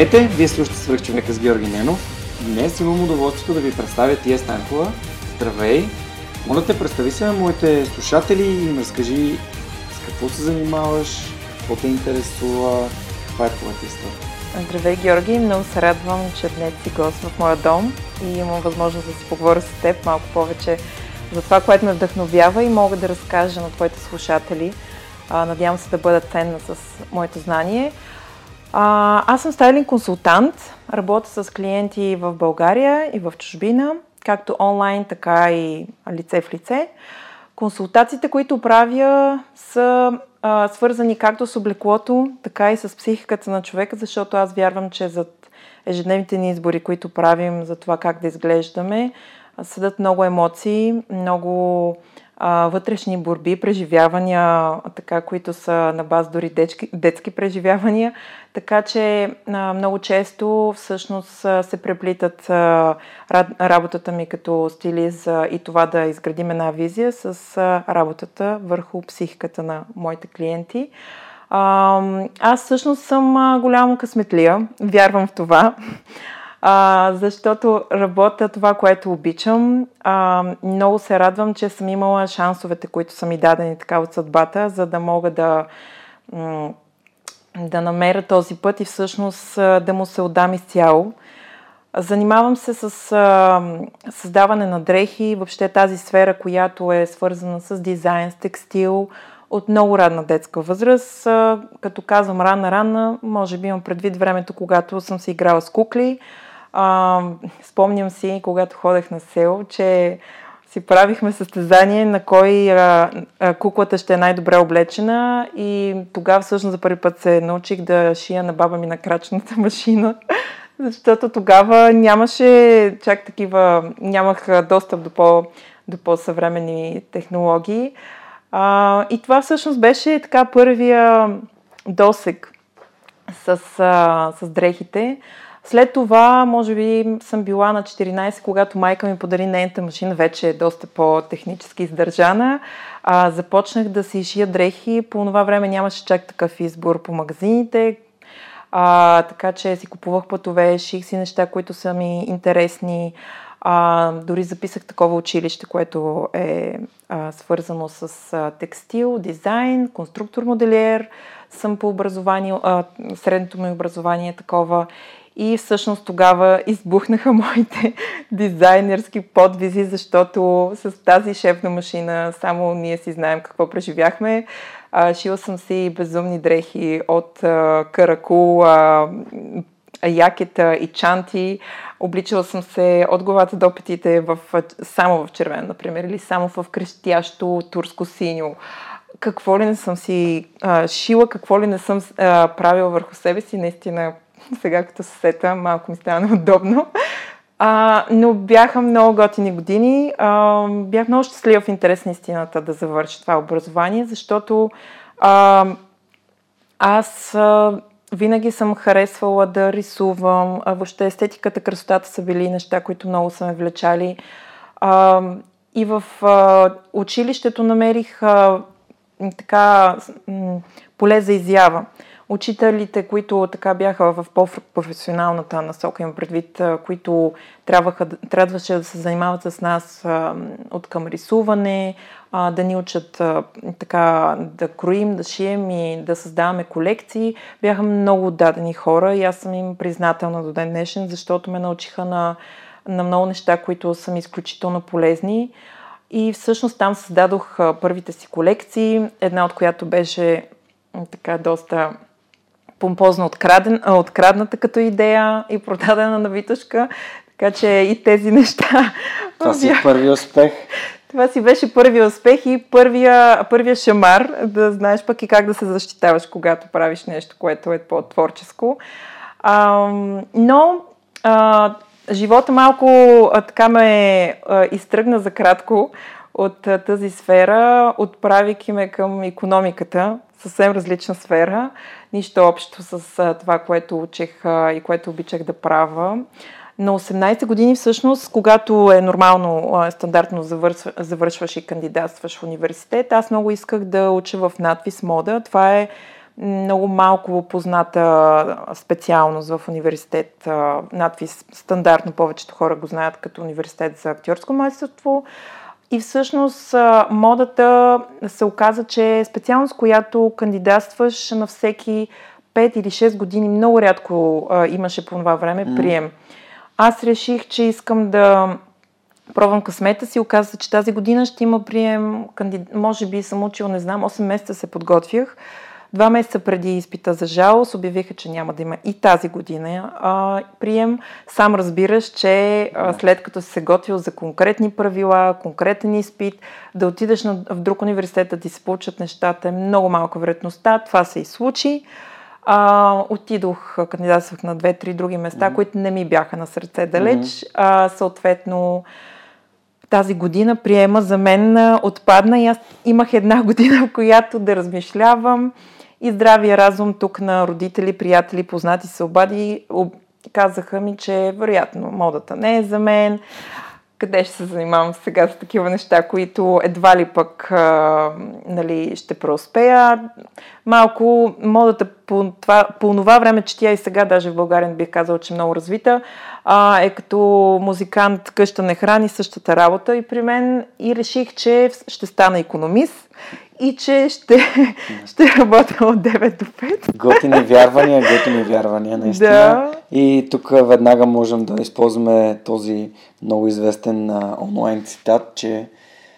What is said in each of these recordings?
Здравейте, вие слушате свърх човека с Георги Ненов. Днес имам удоволствието да ви представя Тия Станкова. Здравей! Моля те, представи се на моите слушатели и им разкажи с какво се занимаваш, какво те интересува, каква е твоята история. Здравей, Георги! Много се радвам, че днес си гост в моя дом и имам възможност да си поговоря с теб малко повече за това, което ме вдъхновява и мога да разкажа на твоите слушатели. Надявам се да бъда ценна с моето знание. А, аз съм стайлинг консултант, работя с клиенти в България и в чужбина, както онлайн, така и лице в лице. Консултациите, които правя, са а, свързани както с облеклото, така и с психиката на човека, защото аз вярвам, че зад ежедневните ни избори, които правим за това как да изглеждаме, съдат много емоции, много вътрешни борби, преживявания, така, които са на база дори детски, детски преживявания. Така че много често всъщност се преплитат работата ми като стилист и това да изградим една визия с работата върху психиката на моите клиенти. Аз всъщност съм а, голяма късметлия, вярвам в това а, защото работя това, което обичам. А, много се радвам, че съм имала шансовете, които са ми дадени така от съдбата, за да мога да, да намеря този път и всъщност да му се отдам изцяло. Занимавам се с а, създаване на дрехи, въобще тази сфера, която е свързана с дизайн, с текстил, от много ранна детска възраст. А, като казвам ранна-ранна, може би имам предвид времето, когато съм се играла с кукли, а, спомням си, когато ходех на село, че си правихме състезание на кой а, а, куклата ще е най-добре облечена и тогава всъщност за първи път се научих да шия на баба ми на крачната машина, защото тогава нямаше чак такива, нямах достъп до, по, до по-съвремени технологии. А, и това всъщност беше така първия досек с, а, с дрехите. След това, може би, съм била на 14, когато майка ми подари нейната машина, вече е доста по-технически издържана. А, започнах да си шия дрехи. По това време нямаше чак такъв избор по магазините. А, така че си купувах пътове, ших си неща, които са ми интересни. А, дори записах такова училище, което е а, свързано с а, текстил, дизайн, конструктор-моделиер съм по образование, а, средното ми образование е такова. И всъщност тогава избухнаха моите дизайнерски подвизи, защото с тази шефна машина само ние си знаем какво преживяхме. А, шила съм си безумни дрехи от а, каракул, а, якета и чанти. Обличала съм се от главата до петите в, само в червено, например, или само в крещящо турско синьо. Какво ли не съм си а, шила, какво ли не съм а, правила върху себе си, наистина сега като се сета, малко ми стана неудобно. А, но бяха много готини години. А, бях много щастлива в интерес на истината да завърша това образование, защото а, аз а, винаги съм харесвала да рисувам. А, въобще естетиката, красотата са били неща, които много са ме влечали. А, и в а, училището намерих а, така м, поле за изява. Учителите, които така бяха в по-професионалната насока им предвид, които трябваха, трябваше да се занимават с нас от към рисуване, да ни учат така да кроим, да шием и да създаваме колекции, бяха много отдадени хора и аз съм им признателна до ден днешен, защото ме научиха на, на много неща, които са изключително полезни. И всъщност там създадох първите си колекции, една от която беше така доста помпозно откраден, открадната като идея и продадена на Витушка. Така че и тези неща. Това си първи успех. Това си беше първия успех и първия, първия шамар, да знаеш пък и как да се защитаваш, когато правиш нещо, което е по-творческо. А, но а, живота малко а, така ме а, изтръгна за кратко от а, тази сфера, отправяйки ме към економиката, съвсем различна сфера, нищо общо с това, което учех и което обичах да правя. На 18 години всъщност, когато е нормално, стандартно завършваш, завършваш и кандидатстваш в университет, аз много исках да уча в надвис мода. Това е много малко позната специалност в университет. Надвис стандартно повечето хора го знаят като университет за актьорско майсторство. И всъщност модата се оказа, че е специалност, която кандидатстваш на всеки 5 или 6 години. Много рядко а, имаше по това време прием. Аз реших, че искам да пробвам късмета си. Оказа се, че тази година ще има прием. Може би съм учил, не знам, 8 месеца се подготвях. Два месеца преди изпита за жалост обявиха, че няма да има и тази година а, прием. Сам разбираш, че а, след като си се готвил за конкретни правила, конкретен изпит, да отидеш на, в друг университет да ти се получат нещата е много малка вероятността. Това се и случи. А, отидох, кандидатствах на две-три други места, mm-hmm. които не ми бяха на сърце далеч. Mm-hmm. А, съответно, тази година приема за мен отпадна и аз имах една година, в която да размишлявам и здравия разум тук на родители, приятели, познати се обади, об... казаха ми, че вероятно модата не е за мен. Къде ще се занимавам сега с такива неща, които едва ли пък а, нали, ще преуспея. Малко модата по това, по това време, че тя и сега, даже в България не бих казала, че е много развита, а, е като музикант къща не храни същата работа и при мен и реших, че ще стана економист и че ще, ще работя от 9 до 5. Готини вярвания, готини вярвания, наистина. Да. И тук веднага можем да използваме този много известен а, онлайн цитат, че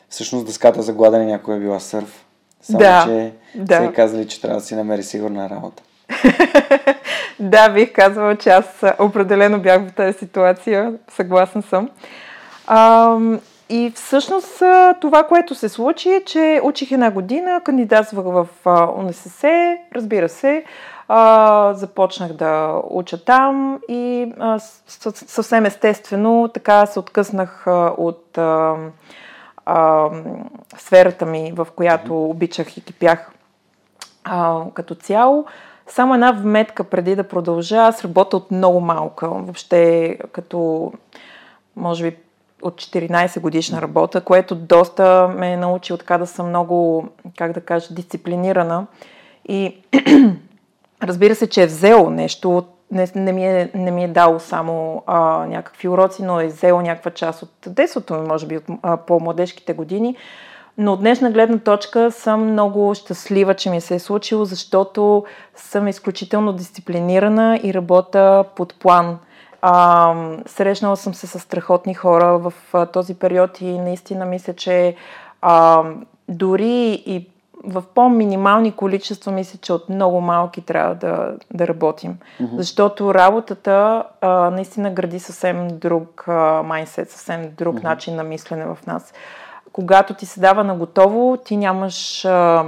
всъщност дъската за гладене някой е била сърф. Само, да, че да. се е казали, че трябва да си намери сигурна работа. да, бих казвала, че аз определено бях в тази ситуация. Съгласна съм. А, и всъщност това, което се случи е, че учих една година, кандидатствах в УНСС, разбира се, започнах да уча там и съвсем естествено така се откъснах от сферата ми, в която обичах и кипях като цяло. Само една вметка преди да продължа. Аз работя от много малка. Въобще като, може би, от 14 годишна работа, което доста ме е научи така да съм много, как да кажа, дисциплинирана. И разбира се, че е взел нещо, не, не, ми, е, не ми е дал само а, някакви уроци, но е взел някаква част от детството ми, може би от а, по-младежките години. Но от днешна гледна точка съм много щастлива, че ми се е случило, защото съм изключително дисциплинирана и работя под план. А, срещнала съм се с страхотни хора в а, този период и наистина мисля, че а, дори и в по-минимални количества мисля, че от много малки трябва да, да работим. Mm-hmm. Защото работата а, наистина гради съвсем друг майндсет, съвсем друг mm-hmm. начин на мислене в нас когато ти се дава на готово, ти нямаш а,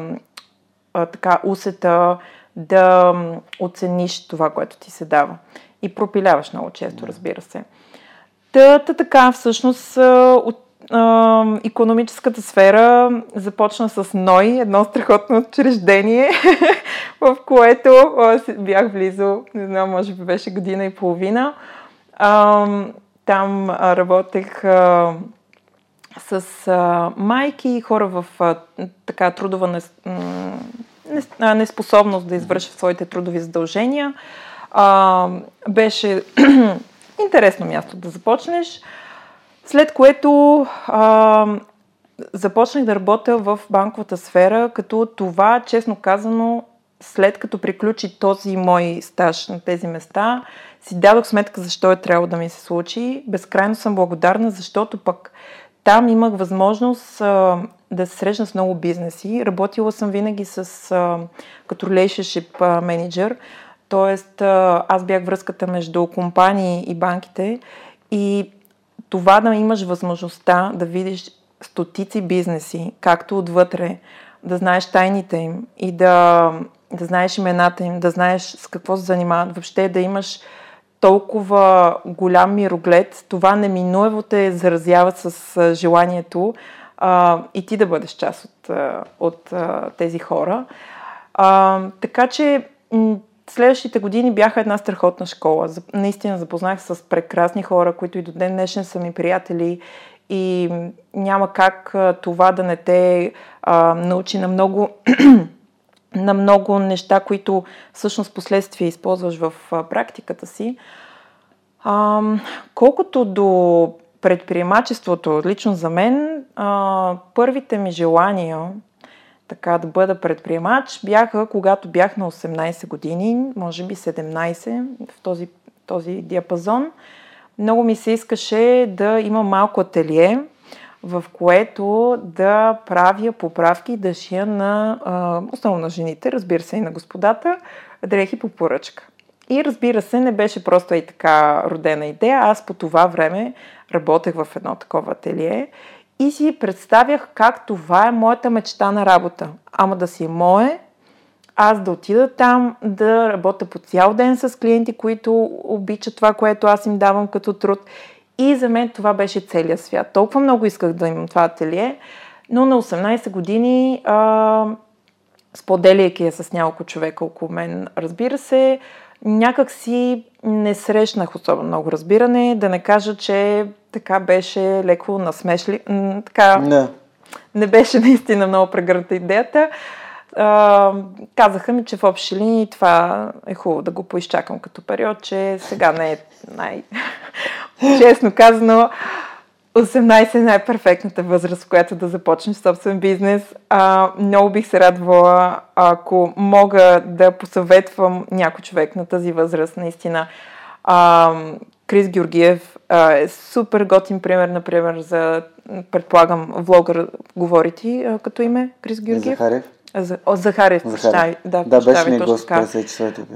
а, така усета да оцениш това, което ти се дава. И пропиляваш много често, разбира се. Та, та така, всъщност, от економическата сфера започна с НОИ, едно страхотно учреждение, в което бях близо, не знам, може би беше година и половина. Там работех с майки и хора в така трудова неспособност да извършва своите трудови задължения. А, беше интересно място да започнеш. След което а, започнах да работя в банковата сфера, като това, честно казано, след като приключи този мой стаж на тези места, си дадох сметка защо е трябвало да ми се случи. Безкрайно съм благодарна, защото пък там имах възможност а, да се срещна с много бизнеси. Работила съм винаги с, а, като relationship менеджер, т.е. аз бях връзката между компании и банките и това да имаш възможността да видиш стотици бизнеси, както отвътре, да знаеш тайните им и да, да знаеш имената им, да знаеш с какво се занимават, въобще да имаш толкова голям мироглед, това неминуево те заразява с желанието а, и ти да бъдеш част от, от а, тези хора. А, така че следващите години бяха една страхотна школа. Наистина запознах с прекрасни хора, които и до ден днешен са ми приятели и няма как това да не те а, научи на много на много неща, които всъщност последствие използваш в практиката си. А, колкото до предприемачеството, лично за мен, а, първите ми желания така да бъда предприемач бяха когато бях на 18 години, може би 17, в този, този диапазон. Много ми се искаше да има малко ателие, в което да правя поправки да шия на, а, основно на жените, разбира се и на господата, дрехи по поръчка. И разбира се, не беше просто и така родена идея. Аз по това време работех в едно такова ателие и си представях как това е моята мечта на работа. Ама да си мое, аз да отида там, да работя по цял ден с клиенти, които обичат това, което аз им давам като труд. И за мен това беше целият свят. Толкова много исках да имам това ателие, но на 18 години, а, споделяйки я с няколко човека около мен, разбира се, някак си не срещнах особено много разбиране, да не кажа, че така беше леко насмешли. Така, не. не беше наистина много прегърната идеята. А, казаха ми, че в общи линии това е хубаво да го поизчакам като период, че сега не е най... Честно казано, 18 е най-перфектната възраст, в която да започнеш собствен бизнес. А, много бих се радвала, ако мога да посъветвам някой човек на тази възраст, наистина. А, Крис Георгиев а, е супер готин пример, например, за, предполагам, влогър говори ти а, като име, Крис Георгиев? Захарев. За, о, Захарев, Захарев. да, да беше ми гост през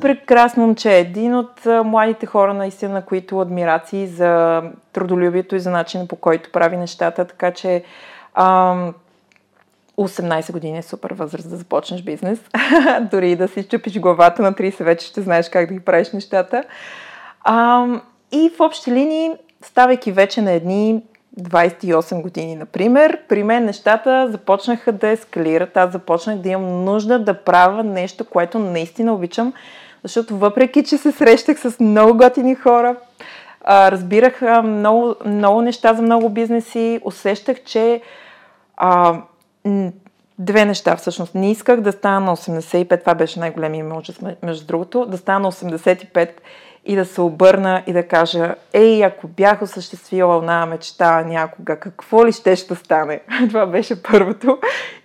Прекрасно момче, един от а, младите хора, наистина, на които адмирации за трудолюбието и за начина по който прави нещата, така че а, 18 години е супер възраст да започнеш бизнес. Дори и да си чупиш главата на 30 вече ще знаеш как да ги правиш нещата. А, и в общи линии, ставайки вече на едни 28 години, например, при мен нещата започнаха да ескалират. Аз започнах да имам нужда да правя нещо, което наистина обичам, защото въпреки, че се срещах с много готини хора, разбирах много, много неща за много бизнеси, усещах, че а, две неща всъщност. Не исках да стана на 85, това беше най-големия ми между другото, да стана на 85 и да се обърна и да кажа, ей, ако бях осъществила една мечта някога, какво ли ще ще стане? Това беше първото.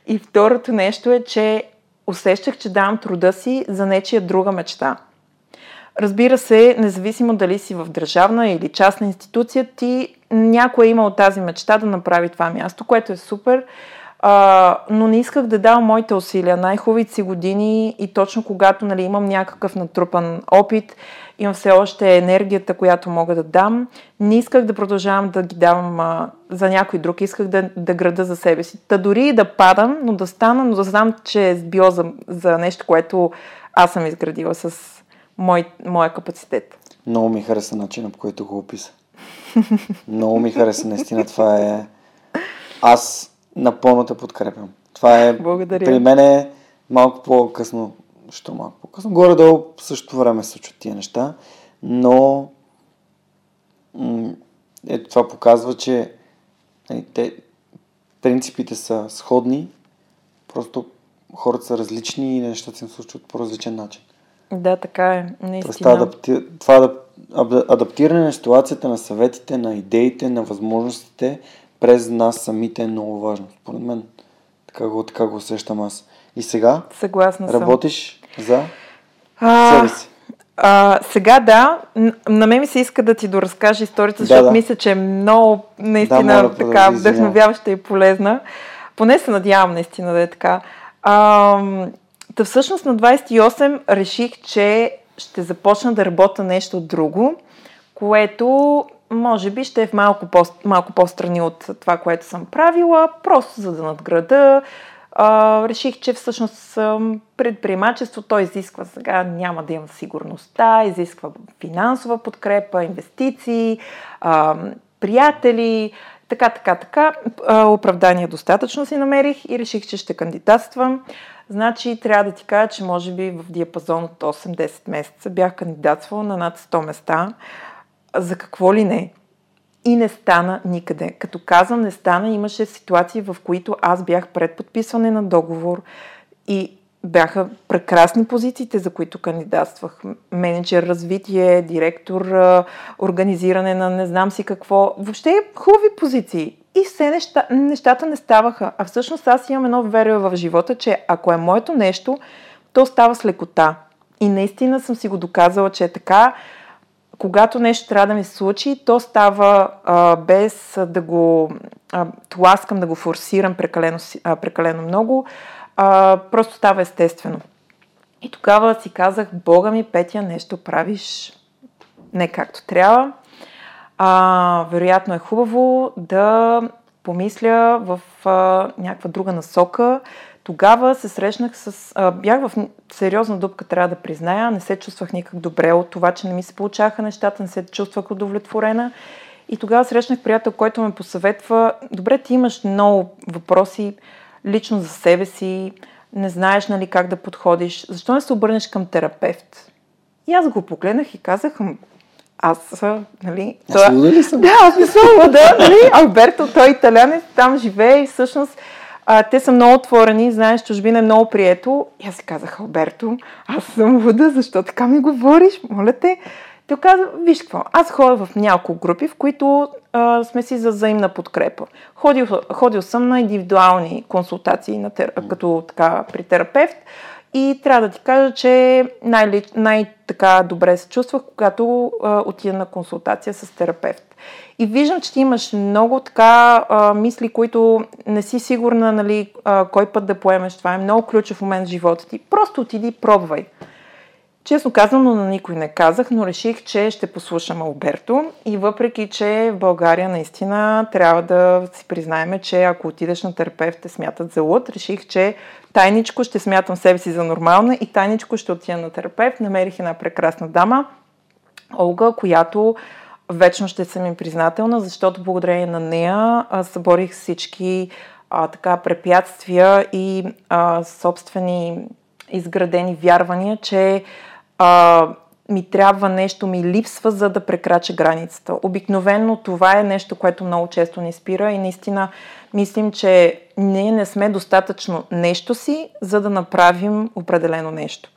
И второто нещо е, че усещах, че давам труда си за нечия друга мечта. Разбира се, независимо дали си в държавна или частна институция, ти някой е имал тази мечта да направи това място, което е супер. А, но не исках да давам моите усилия. Най-хубавите си години и точно когато нали, имам някакъв натрупан опит, имам все още енергията, която мога да дам. Не исках да продължавам да ги давам а, за някой друг, исках да, да града за себе си. Та дори и да падам, но да стана, но да знам, че е било за, за нещо, което аз съм изградила с мой, моя капацитет. Много ми хареса начина, по който го описа. Много ми хареса, наистина това е... Аз напълно те подкрепям. Това е... Благодаря. При мен е малко по-късно що малко по-късно. Горе-долу в същото време се случват тия неща, но м- ето това показва, че нали, те, принципите са сходни, просто хората са различни и нещата се случват по различен начин. Да, така е. Наистина. Тоест, адапти... това адап... адаптиране на ситуацията, на съветите, на идеите, на възможностите през нас самите е много важно. Според мен. Така го, така го усещам аз. И сега Съгласна работиш за А, себе си. А, сега да, на мен ми се иска да ти доразкажа историята, Да, защото да. мисля, че е много наистина Да, моля, така извинявам. вдъхновяваща и полезна. Поне се надявам наистина да е така. А, та всъщност на 28 реших, че ще започна да работя нещо друго, което може би ще е в малко, по, малко по-страни от това, което съм правила, просто за да надграда. А, реших, че всъщност предприемачество то изисква сега, няма да имам сигурността, изисква финансова подкрепа, инвестиции, ам, приятели, така, така, така. А, оправдание достатъчно си намерих и реших, че ще кандидатствам. Значи, трябва да ти кажа, че може би в диапазон от 8-10 месеца бях кандидатствала на над 100 места. За какво ли не? И не стана никъде. Като казвам не стана, имаше ситуации, в които аз бях пред подписване на договор и бяха прекрасни позициите, за които кандидатствах. Менеджер развитие, директор, организиране на не знам си какво. Въобще хубави позиции. И все неща, нещата не ставаха. А всъщност аз имам едно верие в живота, че ако е моето нещо, то става с лекота. И наистина съм си го доказала, че е така когато нещо трябва да ми се случи, то става а, без да го а, тласкам, да го форсирам прекалено, а, прекалено много, а, просто става естествено. И тогава си казах, Бога ми, Петя, нещо правиш не както трябва. А, вероятно е хубаво да помисля в а, някаква друга насока. Тогава се срещнах с... А, бях в сериозна дупка, трябва да призная. Не се чувствах никак добре от това, че не ми се получаха нещата, не се чувствах удовлетворена. И тогава срещнах приятел, който ме посъветва, добре, ти имаш много въпроси лично за себе си, не знаеш нали, как да подходиш, защо не се обърнеш към терапевт? И аз го погледнах и казах, «М, аз, нали... Аз той- ли съм? да, аз не съм луда, нали? Алберто, той е италянец, там живее и всъщност а, те са много отворени, знаеш, чужбина е много прието. И аз си казах, Алберто, аз съм луда, защо така ми говориш? Моля те. Той каза, виж какво, аз ходя в няколко групи, в които а, сме си за взаимна подкрепа. Ходил, ходил съм на индивидуални консултации на тер... като така при терапевт и трябва да ти кажа, че най- най-така добре се чувствах, когато а, отида на консултация с терапевт. И виждам, че ти имаш много така а, мисли, които не си сигурна нали, а, кой път да поемеш. Това е много ключов момент в живота ти. Просто отиди и пробвай. Честно казвам, но на никой не казах, но реших, че ще послушам Алберто. И въпреки, че в България наистина трябва да си признаеме, че ако отидеш на терапевт те смятат за луд, реших, че тайничко ще смятам себе си за нормална и тайничко ще отида на терапевт. Намерих една прекрасна дама, Олга, която вечно ще съм им признателна, защото благодарение на нея съборих всички а, така препятствия и а, собствени изградени вярвания, че а, ми трябва нещо, ми липсва, за да прекрача границата. Обикновено това е нещо, което много често ни спира и наистина мислим, че ние не сме достатъчно нещо си, за да направим определено нещо.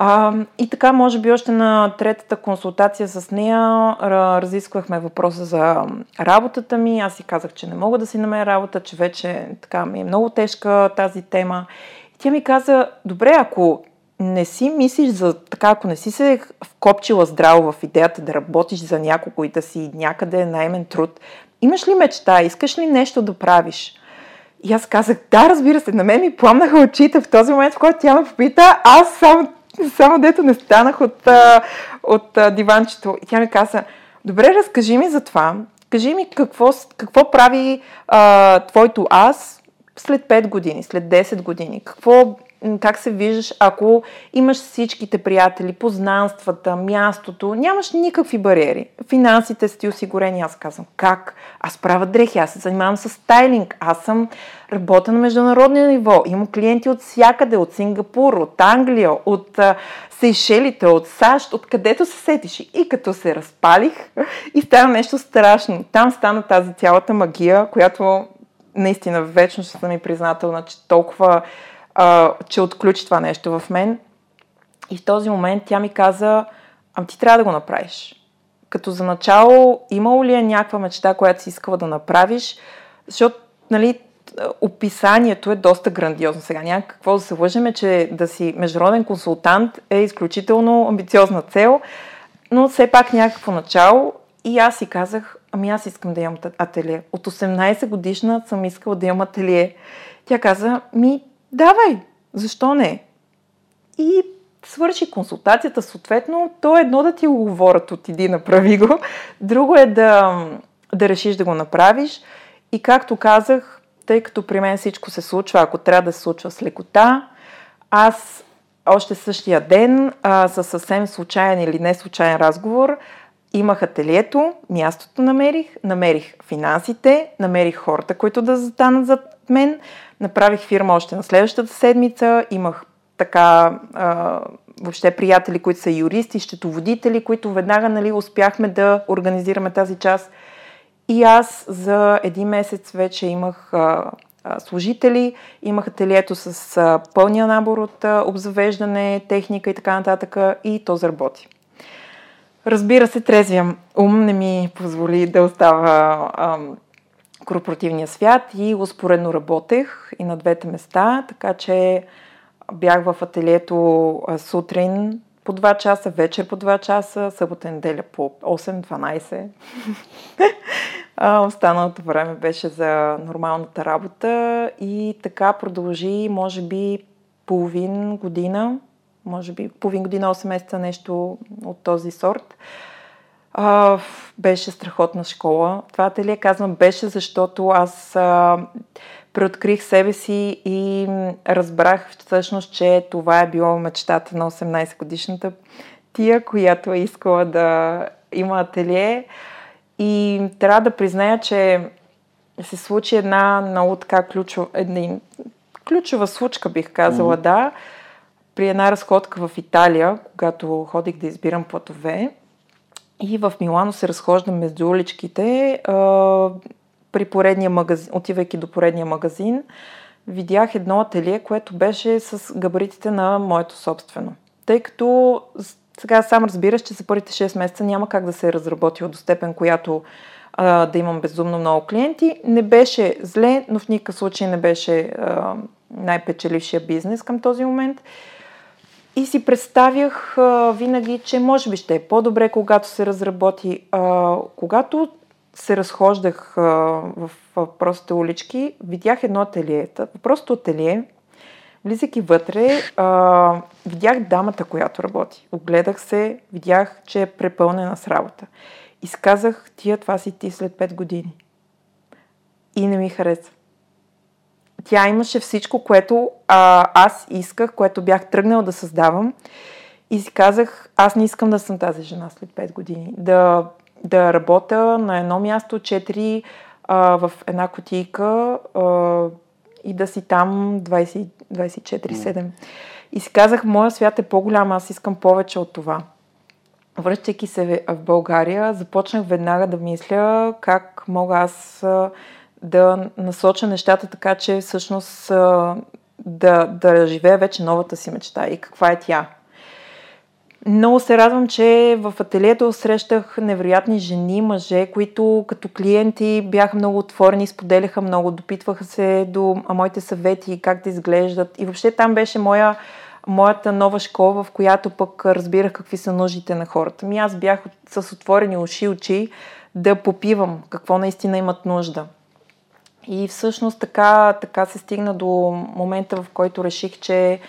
А, и така, може би още на третата консултация с нея ра- разисквахме въпроса за работата ми. Аз си казах, че не мога да си намеря работа, че вече така ми е много тежка тази тема. И тя ми каза, добре, ако не си мислиш за така, ако не си се вкопчила здраво в идеята да работиш за някого и да си някъде наймен труд, имаш ли мечта, искаш ли нещо да правиш? И аз казах, да, разбира се, на мен ми пламнаха очите в този момент, в който тя ме попита, аз само, само дето не станах от, от диванчето. И тя ми каза, добре, разкажи ми за това, кажи ми какво, какво прави а, твоето аз след 5 години, след 10 години, какво, как се виждаш, ако имаш всичките приятели, познанствата, мястото, нямаш никакви бариери. Финансите са ти осигурени. Аз казвам, как? Аз правя дрехи, аз се занимавам с стайлинг, аз съм работя на международно ниво, имам клиенти от всякъде, от Сингапур, от Англия, от Сейшелите, от САЩ, от където се сетиш. И като се разпалих и стана нещо страшно. Там стана тази цялата магия, която наистина вечно ще съм и признателна, че толкова а, че отключи това нещо в мен. И в този момент тя ми каза, ами ти трябва да го направиш. Като за начало, имало ли е някаква мечта, която си искала да направиш? Защото, нали, описанието е доста грандиозно. Сега няма какво да се лъжеме, че да си международен консултант е изключително амбициозна цел, но все пак някакво начало и аз си казах, ами аз искам да имам ателие. От 18 годишна съм искала да имам ателие. Тя каза, ми давай, защо не? И свърши консултацията, съответно, то е едно да ти го говорят, отиди, направи го. Друго е да, да решиш да го направиш. И както казах, тъй като при мен всичко се случва, ако трябва да се случва с лекота, аз още същия ден, а, със съвсем случайен или не случайен разговор, имах ателието, мястото намерих, намерих финансите, намерих хората, които да застанат зад мен, направих фирма още на следващата седмица, имах така а, въобще приятели, които са юристи, щетоводители, които веднага нали, успяхме да организираме тази част. И аз за един месец вече имах а, а, служители, имах ателието с а, пълния набор от а, обзавеждане, техника и така нататък и то заработи. Разбира се, трезвия ум не ми позволи да остава а, корпоративния свят и успоредно работех и на двете места, така че бях в ателието сутрин по 2 часа, вечер по 2 часа, събота неделя по 8-12. Останалото време беше за нормалната работа и така продължи, може би, половин година, може би половин година, 8 месеца, нещо от този сорт. А, беше страхотна школа. Това ателие казвам беше, защото аз а, преоткрих себе си и разбрах всъщност, че това е било мечтата на 18 годишната тия, която е искала да има ателие. И трябва да призная, че се случи една много така ключова, една, ключова случка, бих казала, mm-hmm. да, при една разходка в Италия, когато ходих да избирам платове. И в Милано се разхождам между уличките при поредния магазин, отивайки до поредния магазин, видях едно ателие, което беше с габаритите на моето собствено. Тъй като сега сам разбираш, че за първите 6 месеца няма как да се е разработила до степен, която а, да имам безумно много клиенти. Не беше зле, но в никакъв случай не беше а, най-печелившия бизнес към този момент. И си представях а, винаги, че може би ще е по-добре, когато се разработи. А, когато се разхождах а, в, в простите улички, видях едно ателие. Просто ателие, влизайки вътре, а, видях дамата, която работи. Огледах се, видях, че е препълнена с работа. И сказах, тия това си ти след 5 години. И не ми хареса. Тя имаше всичко, което а, аз исках, което бях тръгнала да създавам. И си казах, аз не искам да съм тази жена след 5 години. Да да работя на едно място, четири а, в една котийка а, и да си там 20, 24-7. И си казах, моя свят е по-голям, аз искам повече от това. Връщайки се в България, започнах веднага да мисля как мога аз да насоча нещата така, че всъщност да, да живея вече новата си мечта и каква е тя. Много се радвам, че в ателието срещах невероятни жени, мъже, които като клиенти бяха много отворени, споделяха много, допитваха се до моите съвети, как да изглеждат. И въобще там беше моя, моята нова школа, в която пък разбирах какви са нуждите на хората. Ми аз бях с отворени уши и очи да попивам какво наистина имат нужда. И всъщност така, така се стигна до момента, в който реших, че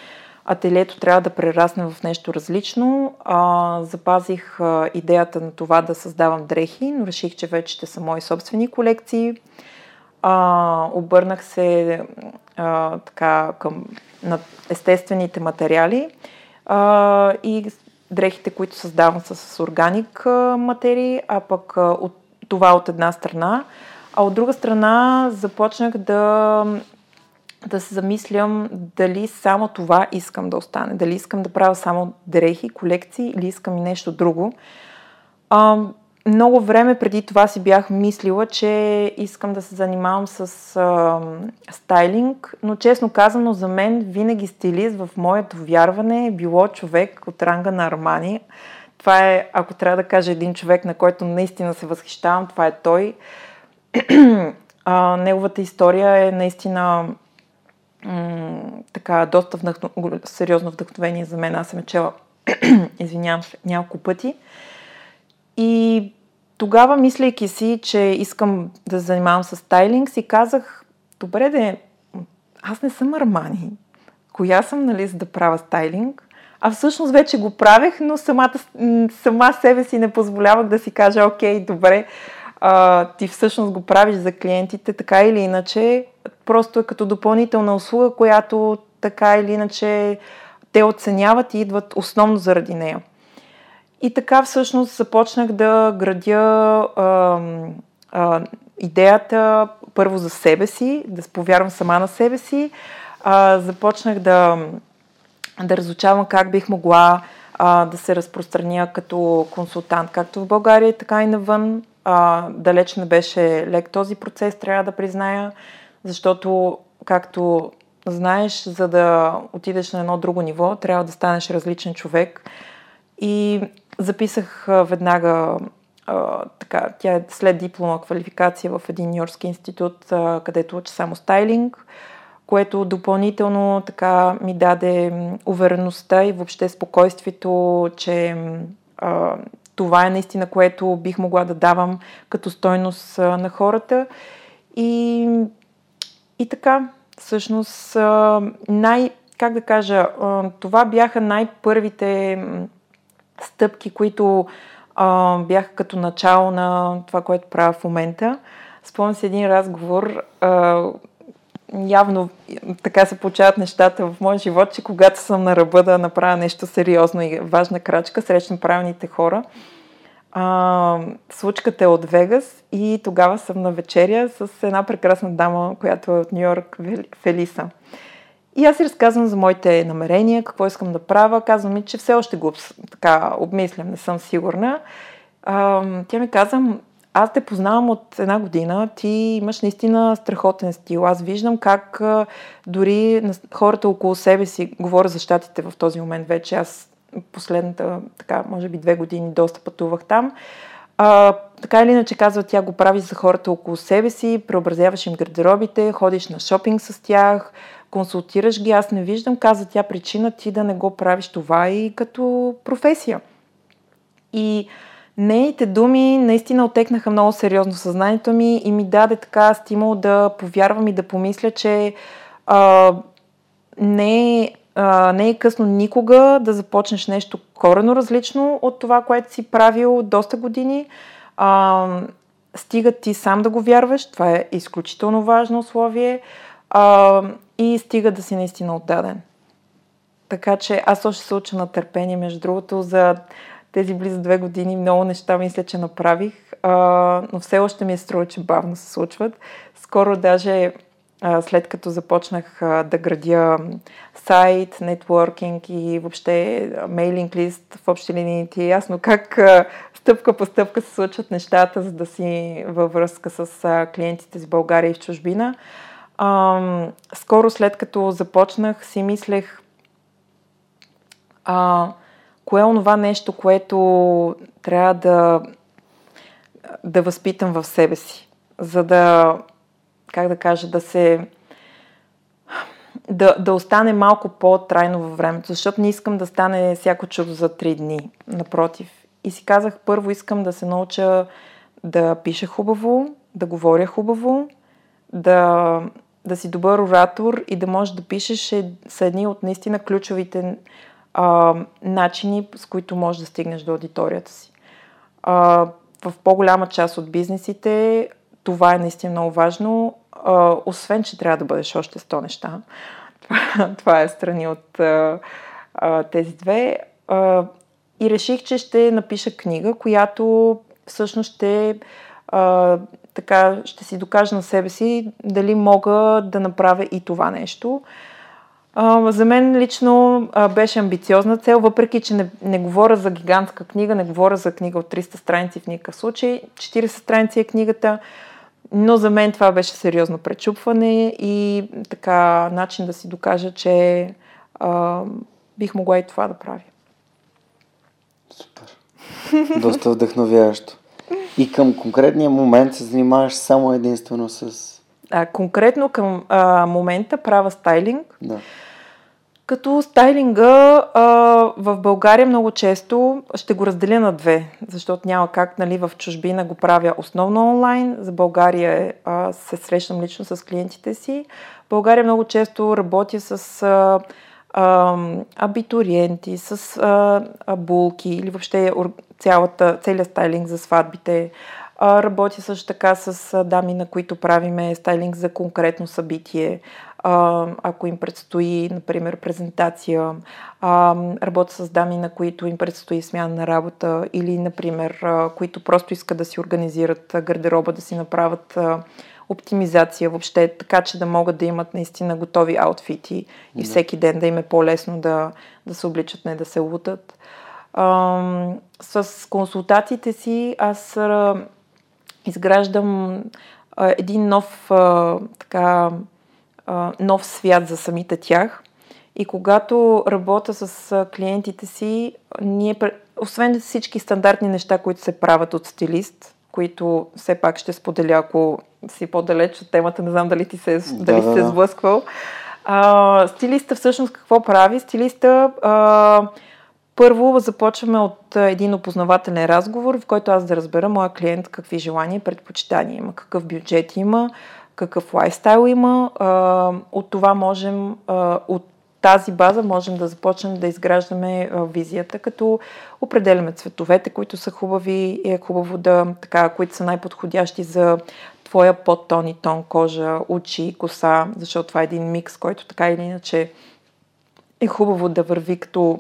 ателието трябва да прерасне в нещо различно. А, запазих а, идеята на това да създавам дрехи, но реших, че вече ще са мои собствени колекции. А, обърнах се а, така към на естествените материали а, и дрехите, които създавам са с органик материи, а пък а, от, това от една страна. А от друга страна започнах да да се замислям дали само това искам да остане. Дали искам да правя само дрехи, колекции или искам и нещо друго. А, много време преди това си бях мислила, че искам да се занимавам с а, стайлинг, но честно казано за мен винаги стилист в моето вярване е било човек от ранга на Армани. Това е, ако трябва да кажа един човек, на който наистина се възхищавам, това е той. А, неговата история е наистина м- така доста вдъхно, сериозно вдъхновение за мен. Аз съм чела, извинявам се, няколко пъти. И тогава, мислейки си, че искам да занимавам с стайлинг, си казах, добре де, аз не съм Армани. Коя съм, нали, за да правя стайлинг? А всъщност вече го правех, но самата, сама себе си не позволявах да си кажа, окей, добре, а, ти всъщност го правиш за клиентите, така или иначе, просто е като допълнителна услуга, която така или иначе те оценяват и идват основно заради нея. И така всъщност започнах да градя а, а, идеята първо за себе си, да повярвам сама на себе си. А, започнах да, да разучавам как бих могла а, да се разпространя като консултант, както в България, така и навън. А, далеч не беше лек този процес, трябва да призная, защото, както знаеш, за да отидеш на едно друго ниво, трябва да станеш различен човек. И записах веднага а, така, тя е след диплома квалификация в един Нью-Йоркски институт, а, където уча само стайлинг, което допълнително така ми даде увереността и въобще спокойствието, че това е наистина, което бих могла да давам като стойност на хората. И, и така, всъщност, най, как да кажа, това бяха най-първите стъпки, които бяха като начало на това, което правя в момента. Спомням си един разговор, явно така се получават нещата в моя живот, че когато съм на ръба да направя нещо сериозно и важна крачка, срещам правилните хора. А, случката е от Вегас и тогава съм на вечеря с една прекрасна дама, която е от Нью Йорк, Фелиса. И аз си разказвам за моите намерения, какво искам да правя. Казвам ми, че все още го така обмислям, не съм сигурна. А, тя ми каза, аз те познавам от една година, ти имаш наистина страхотен стил. Аз виждам как дори хората около себе си, говоря за щатите в този момент вече, аз последната, така, може би две години доста пътувах там. А, така или иначе казва, тя го прави за хората около себе си, преобразяваш им гардеробите, ходиш на шопинг с тях, консултираш ги, аз не виждам, каза тя причина ти да не го правиш това и като професия. И нейните думи наистина отекнаха много сериозно съзнанието ми и ми даде така стимул да повярвам и да помисля, че а, не, е, а, не е късно никога да започнеш нещо корено различно от това, което си правил доста години. А, стига ти сам да го вярваш, това е изключително важно условие. А, и стига да си наистина отдаден. Така че аз още се уча на търпение, между другото, за тези близо две години много неща мисля, че направих, а, но все още ми е струва, че бавно се случват. Скоро даже а, след като започнах а, да градя сайт, нетворкинг и въобще мейлинг лист в общи линии ти е ясно как а, стъпка по стъпка се случват нещата, за да си във връзка с а, клиентите с България и в чужбина. А, скоро след като започнах, си мислех а, кое е онова нещо, което трябва да, да възпитам в себе си, за да, как да кажа, да се да, да остане малко по-трайно във времето, защото не искам да стане всяко чудо за три дни. Напротив. И си казах, първо искам да се науча да пиша хубаво, да говоря хубаво, да, да си добър оратор и да можеш да пишеш е, са едни от наистина ключовите а, начини, с които можеш да стигнеш до аудиторията си. А, в по-голяма част от бизнесите това е наистина много важно, а, освен, че трябва да бъдеш още 100 неща. това е страни от а, а, тези две. А, и реших, че ще напиша книга, която всъщност ще а, така ще си докажа на себе си дали мога да направя и това нещо. А, за мен лично а, беше амбициозна цел, въпреки че не, не говоря за гигантска книга, не говоря за книга от 300 страници в никакъв случай. 40 страници е книгата, но за мен това беше сериозно пречупване и така начин да си докажа, че а, бих могла и това да правя. Супер. Доста вдъхновяващо. И към конкретния момент се занимаваш само единствено с... А, конкретно към а, момента правя стайлинг. Да. Като стайлинга а, в България много често ще го разделя на две, защото няма как нали, в чужбина го правя основно онлайн. За България а, се срещам лично с клиентите си. В България много често работя с а, а, абитуриенти, с а, булки или въобще цялата, целият стайлинг за сватбите. А, работя също така с дами, на които правиме стайлинг за конкретно събитие. А, ако им предстои, например, презентация, а, работя с дами, на които им предстои смяна на работа или, например, а, които просто искат да си организират гардероба, да си направят а, оптимизация въобще, така че да могат да имат наистина готови аутфити и всеки ден да им е по-лесно да, да се обличат, не да се лутат. А, с консултациите си аз а, изграждам а, един нов, а, така, а, нов свят за самите тях. И когато работя с клиентите си, ние, освен всички стандартни неща, които се правят от стилист, които все пак ще споделя, ако си по-далеч от темата, не знам дали ти се, да, дали да, се е сблъсквал. А, стилиста всъщност какво прави? Стилиста а, първо започваме от един опознавателен разговор, в който аз да разбера моя клиент какви желания и предпочитания има, какъв бюджет има, какъв лайфстайл има. А, от това можем, а, от тази база можем да започнем да изграждаме а, визията, като определяме цветовете, които са хубави и е хубаво да, така, които са най-подходящи за твоя подтон и тон кожа, очи, коса, защото това е един микс, който така или иначе е хубаво да върви като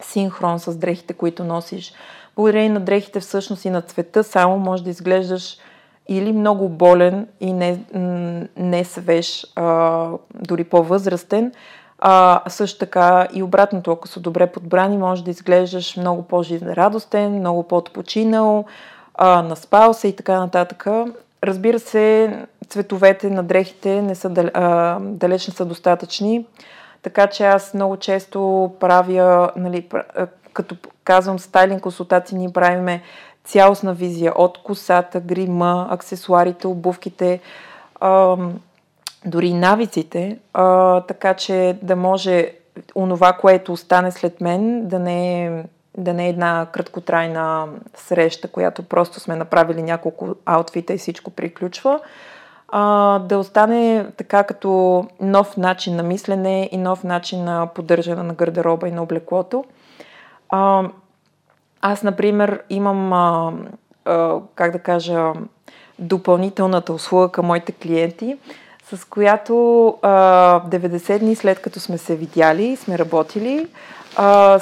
синхрон с дрехите, които носиш. Благодарение на дрехите всъщност и на цвета само може да изглеждаш или много болен и не, не свеж, а, дори по-възрастен, а, също така и обратното, ако са добре подбрани, може да изглеждаш много по-жизнерадостен, много по-отпочинал, а, наспал се и така нататък. Разбира се, цветовете на дрехите не са, а, далеч не са достатъчни, така че аз много често правя, нали, като казвам стайлинг консултации, ние правиме цялостна визия от косата, грима, аксесуарите, обувките, дори навиците, така че да може онова, което остане след мен, да не е да не е една краткотрайна среща, която просто сме направили няколко аутфита и всичко приключва, а, да остане така като нов начин на мислене и нов начин на поддържане на гардероба и на облеклото. А, аз, например, имам, а, а, как да кажа, допълнителната услуга към моите клиенти, с която а, 90 дни след като сме се видяли, сме работили, а,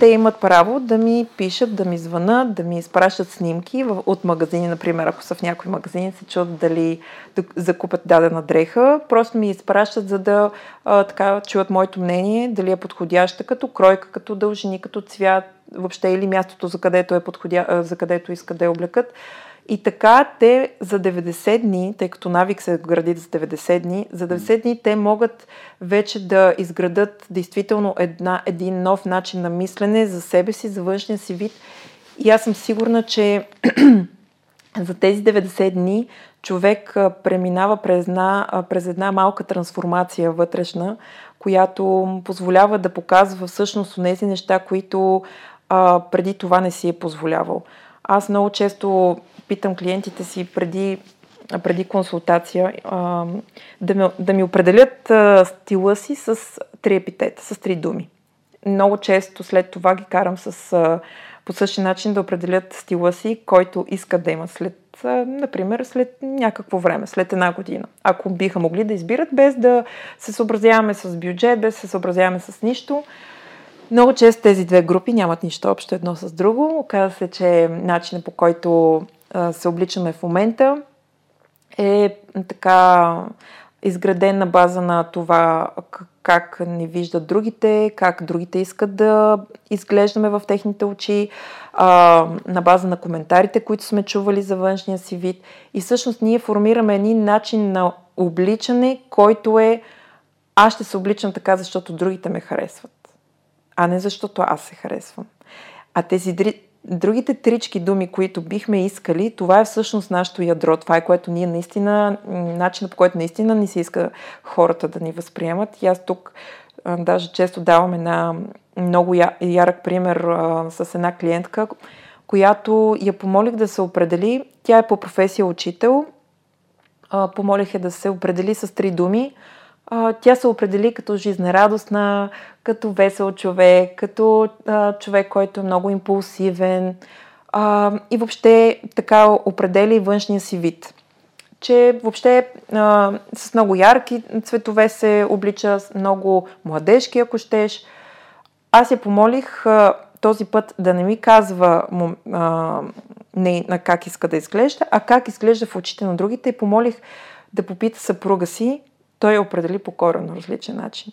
те имат право да ми пишат, да ми звънат, да ми изпращат снимки от магазини, например, ако са в някои магазини, се чуят дали да закупят дадена дреха, просто ми изпращат, за да а, така чуят моето мнение, дали е подходяща като кройка, като дължини, като цвят, въобще или мястото, за където, е подходя, за където искат да я облекат. И така те за 90 дни, тъй като навик се гради за 90 дни, за 90 дни те могат вече да изградат действително една, един нов начин на мислене за себе си, за външния си вид. И аз съм сигурна, че за тези 90 дни човек преминава през една, през една малка трансформация вътрешна, която позволява да показва всъщност тези неща, които а, преди това не си е позволявал. Аз много често питам клиентите си преди, преди консултация да, ми, да ми определят стила си с три епитета, с три думи. Много често след това ги карам с, по същия начин да определят стила си, който искат да имат след, например, след някакво време, след една година. Ако биха могли да избират без да се съобразяваме с бюджет, без да се съобразяваме с нищо, много често тези две групи нямат нищо общо едно с друго. Оказва се, че начинът по който се обличаме в момента е така изграден на база на това как ни виждат другите, как другите искат да изглеждаме в техните очи, на база на коментарите, които сме чували за външния си вид. И всъщност ние формираме един начин на обличане, който е аз ще се обличам така, защото другите ме харесват, а не защото аз се харесвам. А тези другите трички думи, които бихме искали, това е всъщност нашето ядро. Това е което ние наистина, начинът по който наистина ни се иска хората да ни възприемат. И аз тук даже често давам една много ярък пример а, с една клиентка, която я помолих да се определи. Тя е по професия учител. А, помолих я да се определи с три думи – тя се определи като жизнерадостна, като весел човек, като човек, който е много импулсивен и въобще така определи външния си вид. Че въобще а, с много ярки цветове се облича, много младежки, ако щеш. Аз я помолих а, този път да не ми казва а, не на как иска да изглежда, а как изглежда в очите на другите и помолих да попита съпруга си той я определи по коренно различен начин.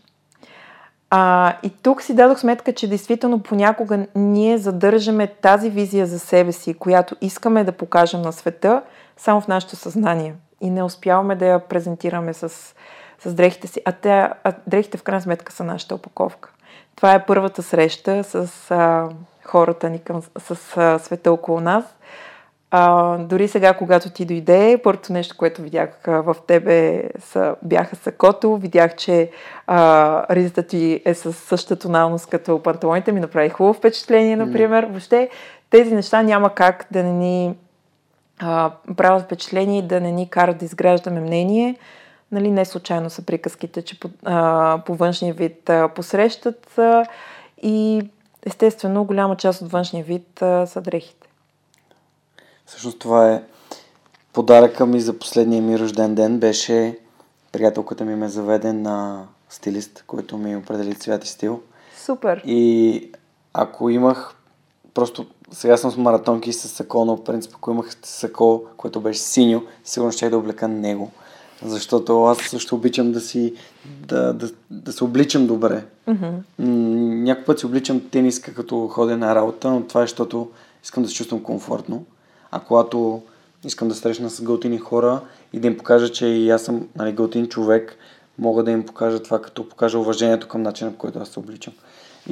А, и тук си дадох сметка, че действително понякога ние задържаме тази визия за себе си, която искаме да покажем на света, само в нашето съзнание. И не успяваме да я презентираме с, с дрехите си. А, те, а дрехите в крайна сметка са нашата опаковка. Това е първата среща с а, хората ни към, с а, света около нас. А, дори сега, когато ти дойде, първото нещо, което видях в тебе са, бяха сакото. Видях, че а, ризата ти е с същата тоналност като панталоните. Ми направи хубаво впечатление, например. Mm. Въобще тези неща няма как да не ни а, правят впечатление и да не ни карат да изграждаме мнение. Нали, не случайно са приказките, че по, а, по външния вид а, посрещат а, и естествено голяма част от външния вид а, са дрехите. Всъщност това е подаръка ми за последния ми рожден ден. Беше приятелката ми ме заведе на стилист, който ми определи цвят и стил. Супер. И ако имах просто сега съм с маратонки с сако, но в принцип ако имах сако, което беше синьо, сигурно ще да облека него. Защото аз също обичам да си да, да, да се обличам добре. Mm-hmm. Някой път си обличам тениска като ходя на работа, но това е защото искам да се чувствам комфортно. А когато искам да срещна с гълтини хора и да им покажа, че и аз съм нали, гълтин човек, мога да им покажа това, като покажа уважението към начина, по който аз се обличам.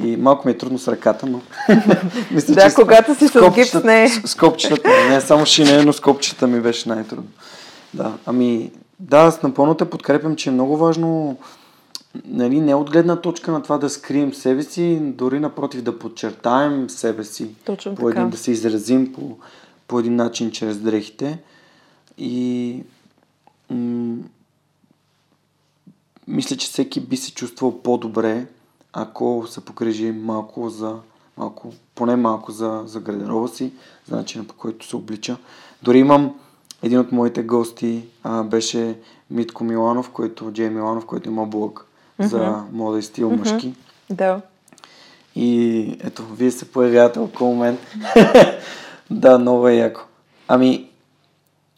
И малко ми е трудно с ръката, но... Мисля, да, когато си с гипс не С копчетата, не само шине, но с ми беше най-трудно. Да, ами, да, аз напълно те подкрепям, че е много важно нали, не от гледна точка на това да скрием себе си, дори напротив да подчертаем себе си. Точно по един, да се изразим по, по един начин чрез дрехите. И м- мисля, че всеки би се чувствал по-добре, ако се покрижи малко за малко, поне малко за, за гардероба си, за начина по който се облича. Дори имам един от моите гости а, беше Митко Миланов, който, Джей Миланов, който има блог mm-hmm. за мода и стил mm-hmm. мъжки. Да. И ето, вие се появявате около мен. Да, много е яко. Ами,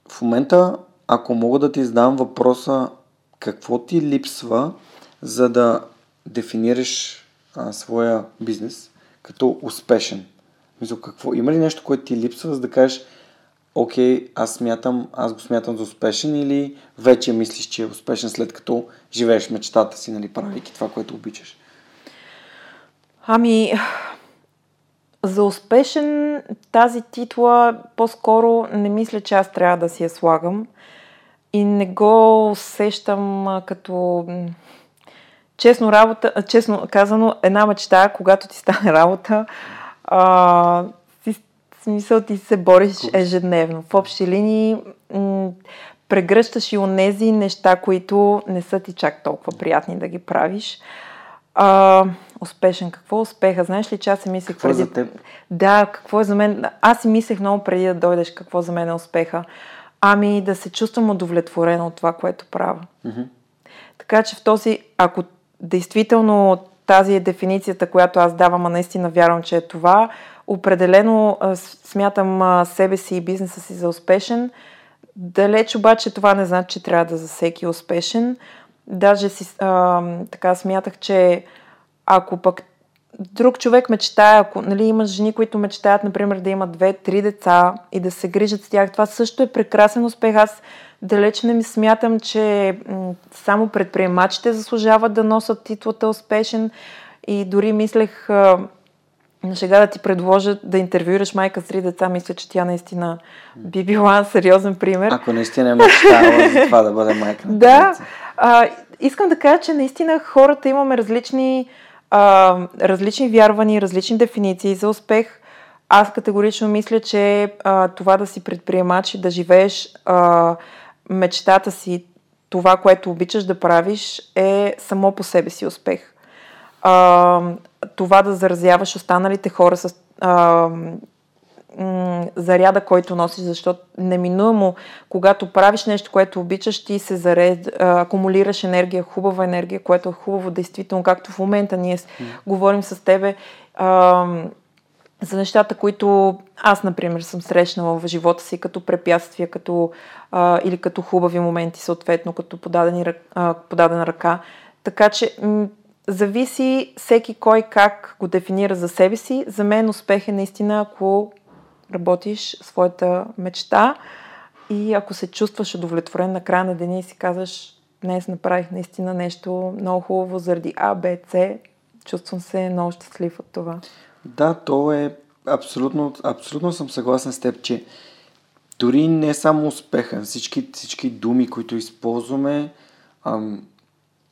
в момента, ако мога да ти задам въпроса, какво ти липсва, за да дефинираш а, своя бизнес като успешен? Мисля, какво? Има ли нещо, което ти липсва, за да кажеш, окей, аз смятам, аз го смятам за успешен или вече мислиш, че е успешен след като живееш мечтата си, нали, правейки това, което обичаш? Ами, за успешен тази титла по-скоро не мисля, че аз трябва да си я слагам и не го усещам като честно, работа, честно казано, една мечта, когато ти стане работа, а, си, смисъл ти се бориш ежедневно. В общи линии м- прегръщаш и онези неща, които не са ти чак толкова приятни да ги правиш. А, успешен. Какво е успеха? Знаеш ли, че аз си мислех какво преди... Е за теб? Да, какво е за мен? Аз си мислех много преди да дойдеш какво за мен е успеха. Ами да се чувствам удовлетворена от това, което правя. Mm-hmm. Така че в този, ако действително тази е дефиницията, която аз давам, а наистина вярвам, че е това, определено смятам себе си и бизнеса си за успешен, далеч обаче това не значи, че трябва да за всеки е успешен. Даже си, а, така смятах, че ако пък друг човек мечтае, ако нали, имаш жени, които мечтаят, например, да имат две-три деца и да се грижат с тях, това също е прекрасен успех. Аз далеч не ми смятам, че м- само предприемачите заслужават да носят титлата успешен и дори мислех а, на шега да ти предложа да интервюираш майка с три деца, мисля, че тя наистина би била сериозен пример. Ако наистина е мечтала за това да бъде майка. Да, а, искам да кажа, че наистина хората имаме различни, а, различни вярвания, различни дефиниции за успех. Аз категорично мисля, че а, това да си предприемач и да живееш а, мечтата си, това, което обичаш да правиш, е само по себе си успех. А, това да заразяваш останалите хора с а, м- заряда, който носиш, защото неминуемо, когато правиш нещо, което обичаш, ти се заред, а, акумулираш енергия, хубава енергия, което е хубаво, действително, както в момента ние mm. говорим с тебе. А, за нещата, които аз, например, съм срещнала в живота си като препятствия, като, а, или като хубави моменти, съответно, като подадени, а, подадена ръка. Така че м- зависи всеки кой как го дефинира за себе си. За мен успех е наистина, ако работиш своята мечта и ако се чувстваш удовлетворен на края на деня и си казваш, днес направих наистина нещо много хубаво заради А, Б, С, чувствам се много щастлив от това. Да, то е абсолютно, абсолютно съм съгласен с теб, че дори не само успеха, всички, всички думи, които използваме, ам,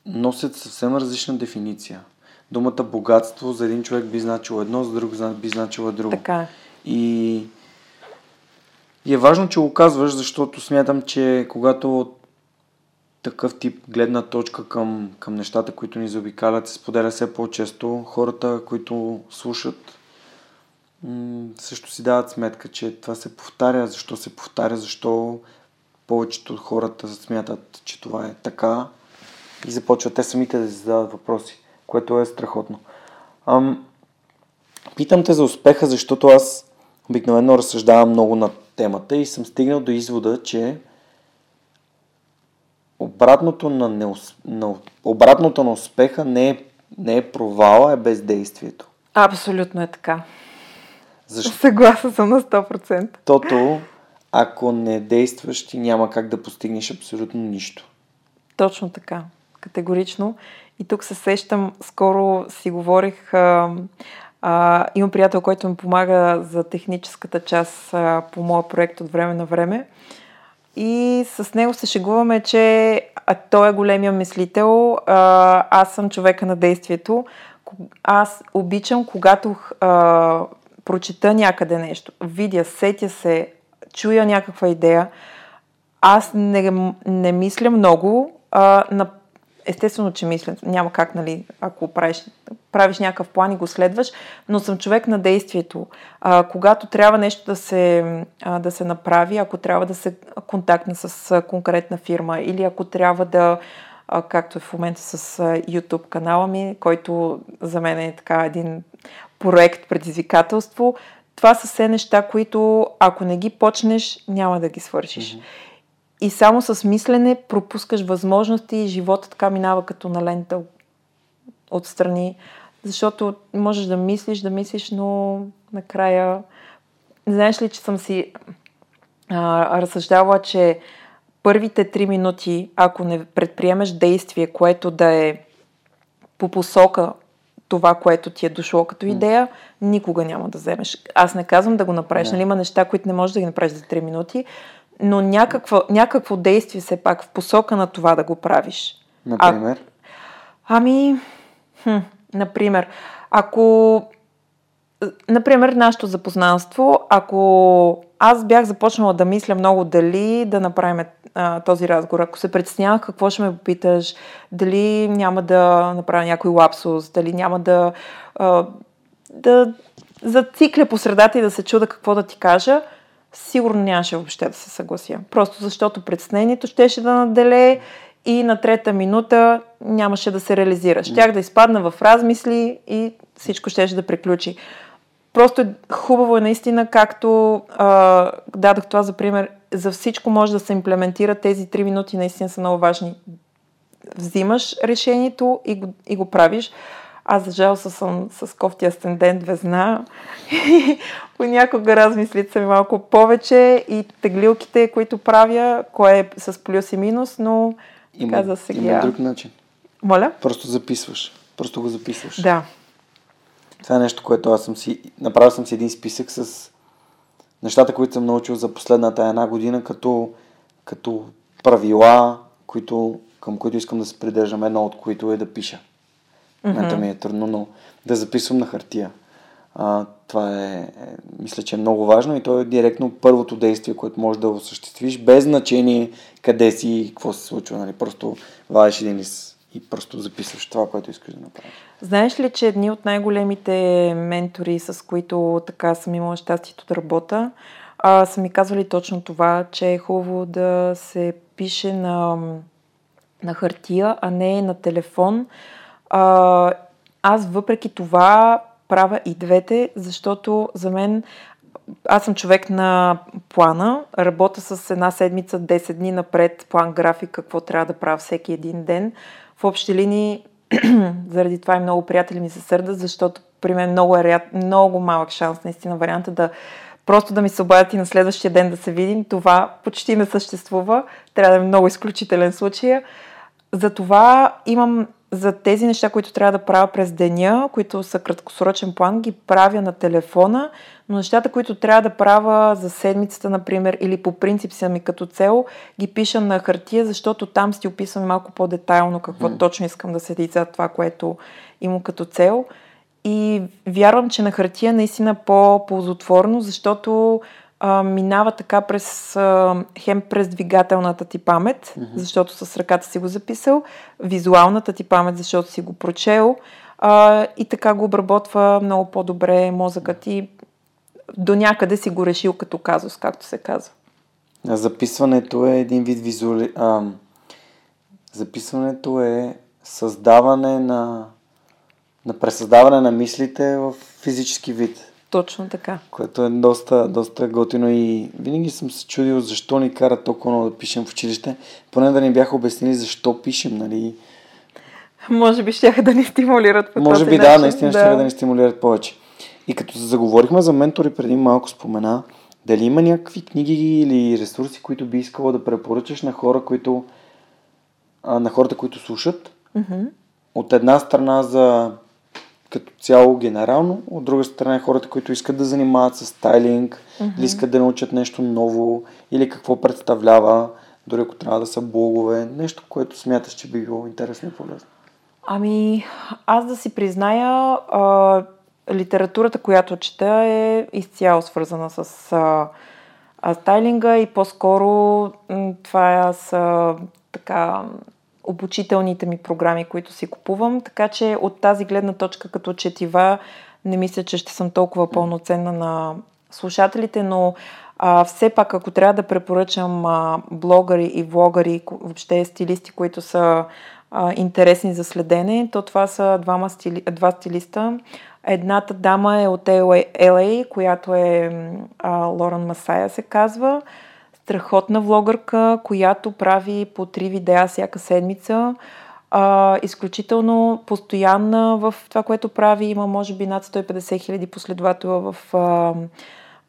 носят съвсем различна дефиниция. Думата богатство за един човек би значило едно, за друг би значило друго. Така е. И, и е важно, че го казваш, защото смятам, че когато такъв тип гледна точка към, към нещата, които ни заобикалят, се споделя все по-често. Хората, които слушат, също си дават сметка, че това се повтаря. Защо се повтаря? Защо повечето от хората смятат, че това е така и започват те самите да си задават въпроси, което е страхотно. Ам, питам те за успеха, защото аз обикновено разсъждавам много на темата и съм стигнал до извода, че обратното на, неус... на... обратното на успеха не е, не е провала, е бездействието. Абсолютно е така. Защо? Съгласна съм на 100%. Защото ако не действаш, ти няма как да постигнеш абсолютно нищо. Точно така. Категорично. И тук се сещам, скоро си говорих, а, а, имам приятел, който ми помага за техническата част а, по моя проект от време на време. И с него се шегуваме, че а, той е големия мислител, а, аз съм човека на действието. Аз обичам, когато а, прочета някъде нещо, видя, сетя се, чуя някаква идея, аз не, не мисля много, а, естествено, че мисля, няма как, нали, ако правиш, правиш някакъв план и го следваш, но съм човек на действието. А, когато трябва нещо да се, а, да се направи, ако трябва да се контактна с конкретна фирма или ако трябва да, а, както е в момента с YouTube канала ми, който за мен е така един проект, предизвикателство, това са все неща, които ако не ги почнеш, няма да ги свършиш. Mm-hmm. И само с мислене пропускаш възможности и живота така минава като на лента отстрани. Защото можеш да мислиш, да мислиш, но накрая... Знаеш ли, че съм си а, разсъждала, че първите три минути, ако не предприемеш действие, което да е по посока това, което ти е дошло като идея, никога няма да вземеш. Аз не казвам да го направиш. Нали, има неща, които не можеш да ги направиш за 3 минути, но някакво, някакво действие все пак в посока на това да го правиш. Например? А, ами, хм, например, ако Например, нашето запознанство, ако аз бях започнала да мисля много дали да направим а, този разговор, ако се притеснявах какво ще ме попиташ, дали няма да направя някой лапсус, дали няма да, а, да зацикля по средата и да се чуда какво да ти кажа, сигурно нямаше въобще да се съглася. Просто защото предснението щеше да наделее и на трета минута нямаше да се реализира. Щях да изпадна в размисли и всичко щеше да приключи. Просто хубаво е наистина, както а, дадах това за пример, за всичко може да се имплементира. Тези три минути наистина са много важни. Взимаш решението и го, и го правиш. Аз за жалост съм с кофти асцендент везна и понякога размислите са ми малко повече и теглилките, които правя, кое е с плюс и минус, но Има, каза сега. има друг начин. Моля? Просто записваш. Просто го записваш. Да. Това е нещо, което аз съм си... Направил съм си един списък с нещата, които съм научил за последната една година, като, като правила, които, към които искам да се придържам. Едно от които е да пиша. Момента ми е трудно, но да записвам на хартия. А, това е, е, мисля, че е много важно и то е директно първото действие, което можеш да осъществиш, без значение къде си и какво се случва. Нали? Просто вадиш един лист и просто записваш това, което искаш да направиш. Знаеш ли, че едни от най-големите ментори, с които така съм имала щастието да работя, а, са ми казвали точно това, че е хубаво да се пише на, на хартия, а не на телефон. А, аз въпреки това правя и двете, защото за мен аз съм човек на плана, работя с една седмица, 10 дни напред, план график, какво трябва да правя всеки един ден. В общи линии, заради това и много приятели ми се сърдат, защото при мен много е много малък шанс, наистина, варианта да просто да ми се обадят и на следващия ден да се видим. Това почти не съществува. Трябва да е много изключителен случай. Затова имам за тези неща, които трябва да правя през деня, които са краткосрочен план, ги правя на телефона, но нещата, които трябва да правя за седмицата, например, или по принцип са ми като цел, ги пиша на хартия, защото там си описвам малко по-детайлно какво mm. точно искам да седи за това, което имам като цел. И вярвам, че на хартия наистина е по-ползотворно, защото а, минава така през, а, хем през двигателната ти памет, mm-hmm. защото с ръката си го записал, визуалната ти памет, защото си го прочел а, и така го обработва много по-добре мозъкът ти. До някъде си го решил като казус, както се казва. Записването е един вид визуали... А, записването е създаване на... на пресъздаване на мислите в физически вид. Точно така. Което е доста, доста готино и винаги съм се чудил защо ни кара толкова много да пишем в училище. Поне да ни бяха обяснили защо пишем, нали? Може би ще да ни стимулират по Може би начин. да, наистина да. ще да ни стимулират повече. И като се заговорихме за ментори преди малко спомена, дали има някакви книги или ресурси, които би искала да препоръчаш на хора, които а, на хората, които слушат? Mm-hmm. От една страна за като цяло генерално, от друга страна хората, които искат да занимават с стайлинг, mm-hmm. или искат да научат нещо ново, или какво представлява, дори ако трябва да са блогове, нещо, което смяташ, че би било интересно и полезно. Ами, аз да си призная, а, литературата, която чета е изцяло свързана с а, а, стайлинга и по-скоро това са така обучителните ми програми, които си купувам, така че от тази гледна точка като четива не мисля, че ще съм толкова пълноценна на слушателите, но а, все пак ако трябва да препоръчам а, блогъри и влогари, въобще стилисти, които са а, интересни за следене, то това са двама стили, два стилиста. Едната дама е от LA, LA която е а, Лорен Масая се казва страхотна влогърка, която прави по три видеа всяка седмица. А, изключително постоянна в това, което прави. Има може би над 150 хиляди последователя в а,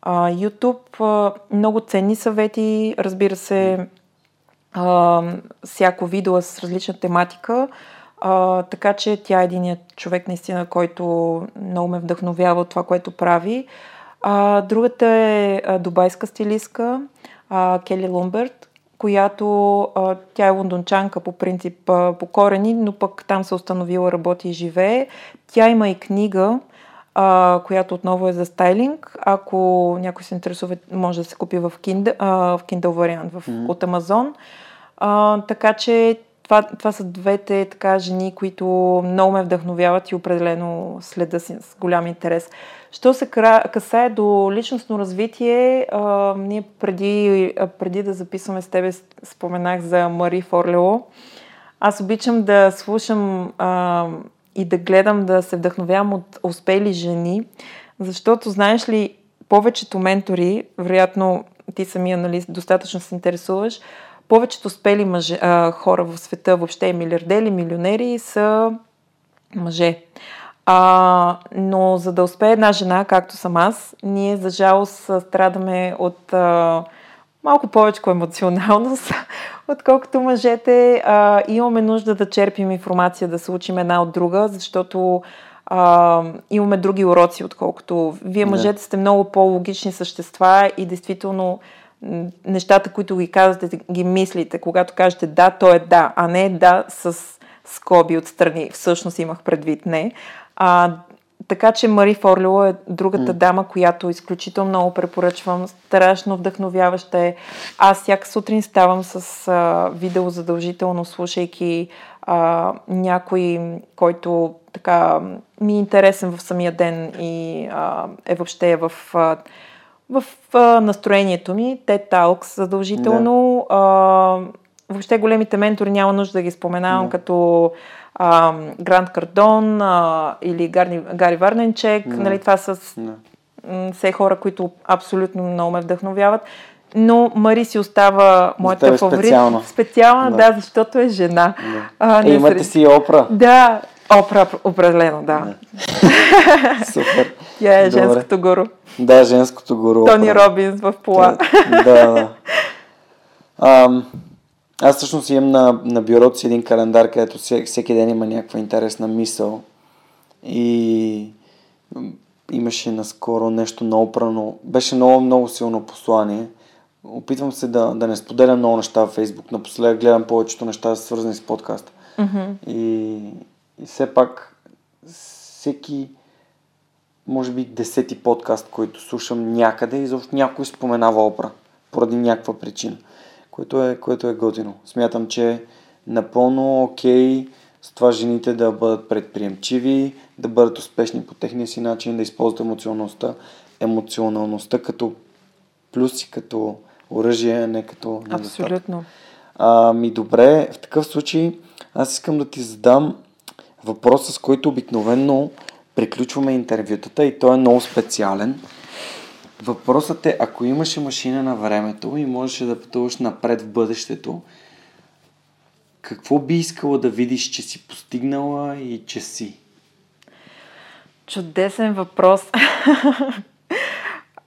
а, YouTube. А, много ценни съвети, разбира се, а, всяко видео с различна тематика. А, така че тя е единият човек наистина, който много ме вдъхновява от това, което прави. А, другата е а, дубайска стилистка а, Кели Лумберт, която а, тя е лондончанка по принцип а, по корени, но пък там се установила, работи и живее. Тя има и книга, а, която отново е за стайлинг. Ако някой се интересува, може да се купи в Kindle, а, в Kindle вариант в, mm-hmm. от Amazon. А, така че това, това са двете така жени, които много ме вдъхновяват и определено следа си с голям интерес. Що се касае до личностно развитие, а, ние преди, преди да записваме с тебе споменах за Мари Форлео. Аз обичам да слушам а, и да гледам, да се вдъхновявам от успели жени, защото, знаеш ли, повечето ментори, вероятно ти самия нали, достатъчно се интересуваш, повечето успели мъже, а, хора в света, въобще милиардери, милионери, са мъже. А, но за да успее една жена, както съм аз, ние за жалост страдаме от а, малко повече емоционалност, отколкото мъжете. А, имаме нужда да черпим информация, да се учим една от друга, защото а, имаме други уроци, отколкото вие мъжете сте много по-логични същества и действително нещата, които ги казвате, ги мислите. Когато кажете да, то е да, а не да с скоби отстрани. Всъщност имах предвид не. А, така че Мари Форлио е другата mm. дама, която изключително много препоръчвам. Страшно вдъхновяваща е. Аз всяка сутрин ставам с а, видео задължително, слушайки а, някой, който така ми е интересен в самия ден и а, е въобще в, а, в а, настроението ми. TED Talks задължително. Да. А, въобще големите ментори няма нужда да ги споменавам, да. като а, Грант Кардон а, или Гарни, Гари Варненчек. Да. Нали, това са да. все хора, които абсолютно много ме вдъхновяват. Но Мари си остава моята фаворит. Специална. Специална, да. да, защото е жена. Да. А, не е, имате сред... си опра. Да, опра, определено, да. да. Супер. Тя е Добре. женското гуру. Да, женското гуру. Тони. Робинс в пола. Да, да. Ам, аз всъщност имам на, на бюрото си един календар, където всеки ден има някаква интересна мисъл. И имаше наскоро нещо много прано. Беше много, много силно послание. Опитвам се да, да не споделям много неща в Фейсбук. Напоследък гледам повечето неща, свързани с подкаста. Mm-hmm. И, и все пак всеки, може би, десети подкаст, който слушам някъде, изобщо някой споменава опра. Поради някаква причина което е, което е готино. Смятам, че напълно окей с това жените да бъдат предприемчиви, да бъдат успешни по техния си начин, да използват емоционалността, емоционалността като плюс и като оръжие, не като недостатък. Абсолютно. Ами добре, в такъв случай аз искам да ти задам въпроса, с който обикновенно приключваме интервютата и той е много специален. Въпросът е, ако имаше машина на времето и можеше да пътуваш напред в бъдещето, какво би искала да видиш, че си постигнала и че си? Чудесен въпрос.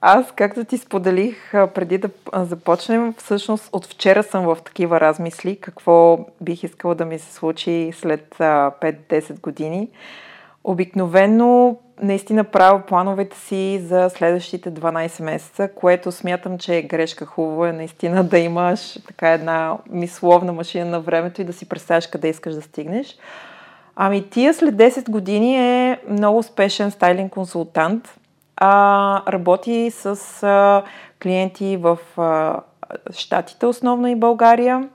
Аз, както ти споделих преди да започнем, всъщност от вчера съм в такива размисли, какво бих искала да ми се случи след 5-10 години. Обикновено наистина правя плановете си за следващите 12 месеца, което смятам, че е грешка. Хубаво е наистина да имаш така една мисловна машина на времето и да си представяш къде искаш да стигнеш. Ами тия след 10 години е много успешен стайлинг консултант. А, работи с а, клиенти в а, Штатите, основно и България.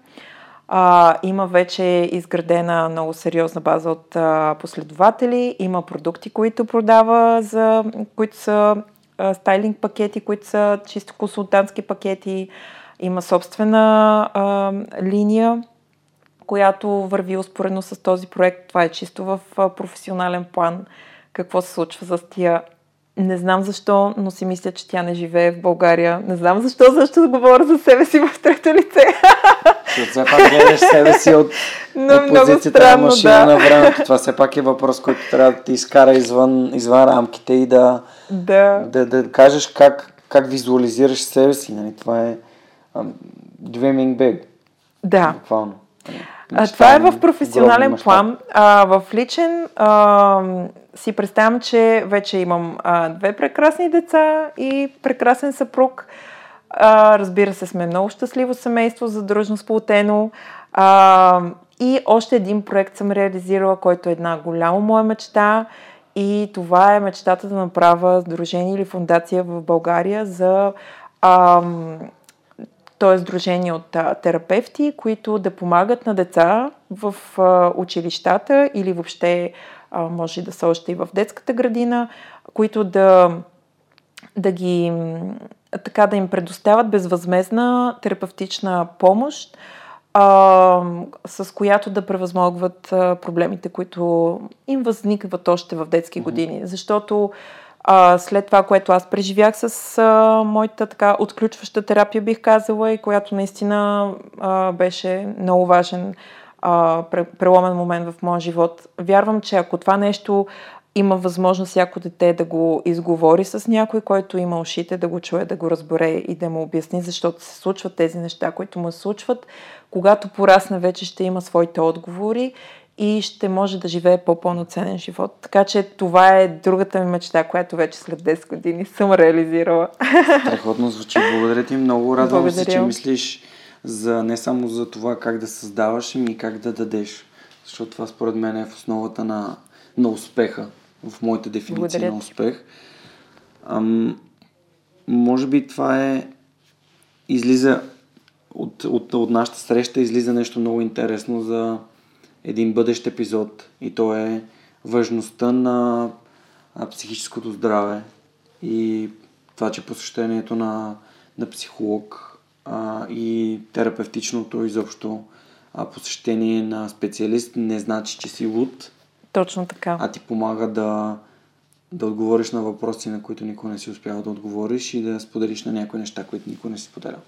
А, има вече изградена много сериозна база от а, последователи, има продукти, които продава, за, които са а, стайлинг пакети, които са чисто консултантски пакети, има собствена а, линия, която върви успоредно с този проект. Това е чисто в професионален план. Какво се случва с тия не знам защо, но си мисля, че тя не живее в България. Не знам защо, защо да говоря за себе си в трето лице. Защото все пак гледаш себе си от, но, от позицията странно, на машина да. на времето. Това все пак е въпрос, който трябва да ти изкара извън, извън рамките и да, да. да, да кажеш как, как визуализираш себе си. Нали? Това е um, dreaming big. Да. Буквално. А, това е в професионален план. А, в личен а, си представям, че вече имам а, две прекрасни деца и прекрасен съпруг. А, разбира се, сме много щастливо семейство, задружно сплотено. А, и още един проект съм реализирала, който е една голяма моя мечта. И това е мечтата да направя сдружение или фундация в България за а, то е сдружение от а, терапевти, които да помагат на деца в а, училищата или въобще а, може да са още и в детската градина, които да, да ги така да им предоставят безвъзмезна терапевтична помощ, а, с която да превъзмогват а, проблемите, които им възникват още в детски години. Защото А, след това, което аз преживях с а, моята така отключваща терапия, бих казала, и която наистина а, беше много важен а, преломен момент в моя живот. Вярвам, че ако това нещо има възможност всяко дете да го изговори с някой, който има ушите, да го чуе, да го разбере и да му обясни, защото се случват тези неща, които му се случват. Когато порасне, вече ще има своите отговори и ще може да живее по-пълноценен живот. Така че това е другата ми мечта, която вече след 10 години съм реализирала. Страхотно звучи. Благодаря ти много. Радвам се, че мислиш за, не само за това как да създаваш, ами и как да дадеш. Защото това според мен е в основата на, на успеха, в моите дефиниции на успех. Ам, може би това е излиза от, от, от нашата среща излиза нещо много интересно за един бъдещ епизод и то е важността на психическото здраве и това, че посещението на, на психолог а, и терапевтичното изобщо а, посещение на специалист не значи, че си луд. Точно така. А ти помага да, да отговориш на въпроси, на които никой не си успял да отговориш и да споделиш на някои неща, които никой не си поделял.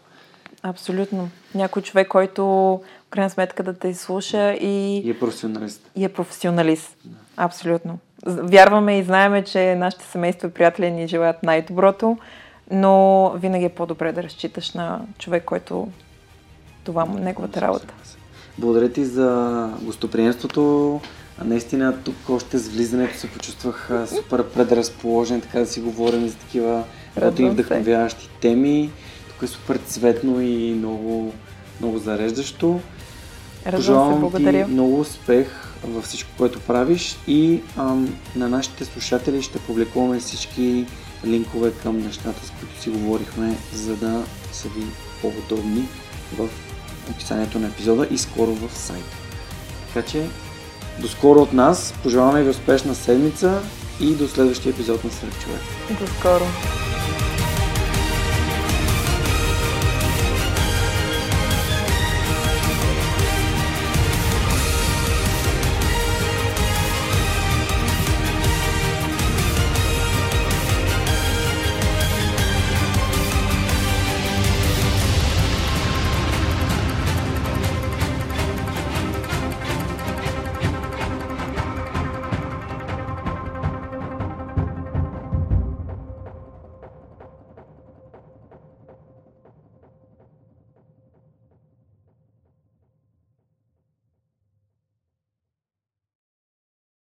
Абсолютно. Някой човек, който в крайна сметка да те изслуша и... И е професионалист. И е професионалист. Да. Абсолютно. Вярваме и знаеме, че нашите семейства и приятели ни желаят най-доброто, но винаги е по-добре да разчиташ на човек, който това му неговата работа. Благодаря ти за гостоприемството. Наистина тук още с влизането се почувствах супер предразположен, така да си говорим за такива и вдъхновяващи теми. Тук е супер цветно и много, много зареждащо. Пожелавам ти много успех във всичко, което правиш и ам, на нашите слушатели ще публикуваме всички линкове към нещата, с които си говорихме, за да са ви по-удобни в описанието на епизода и скоро в сайта. Така че, до скоро от нас, пожелаваме ви успешна седмица и до следващия епизод на Сред човек. До скоро!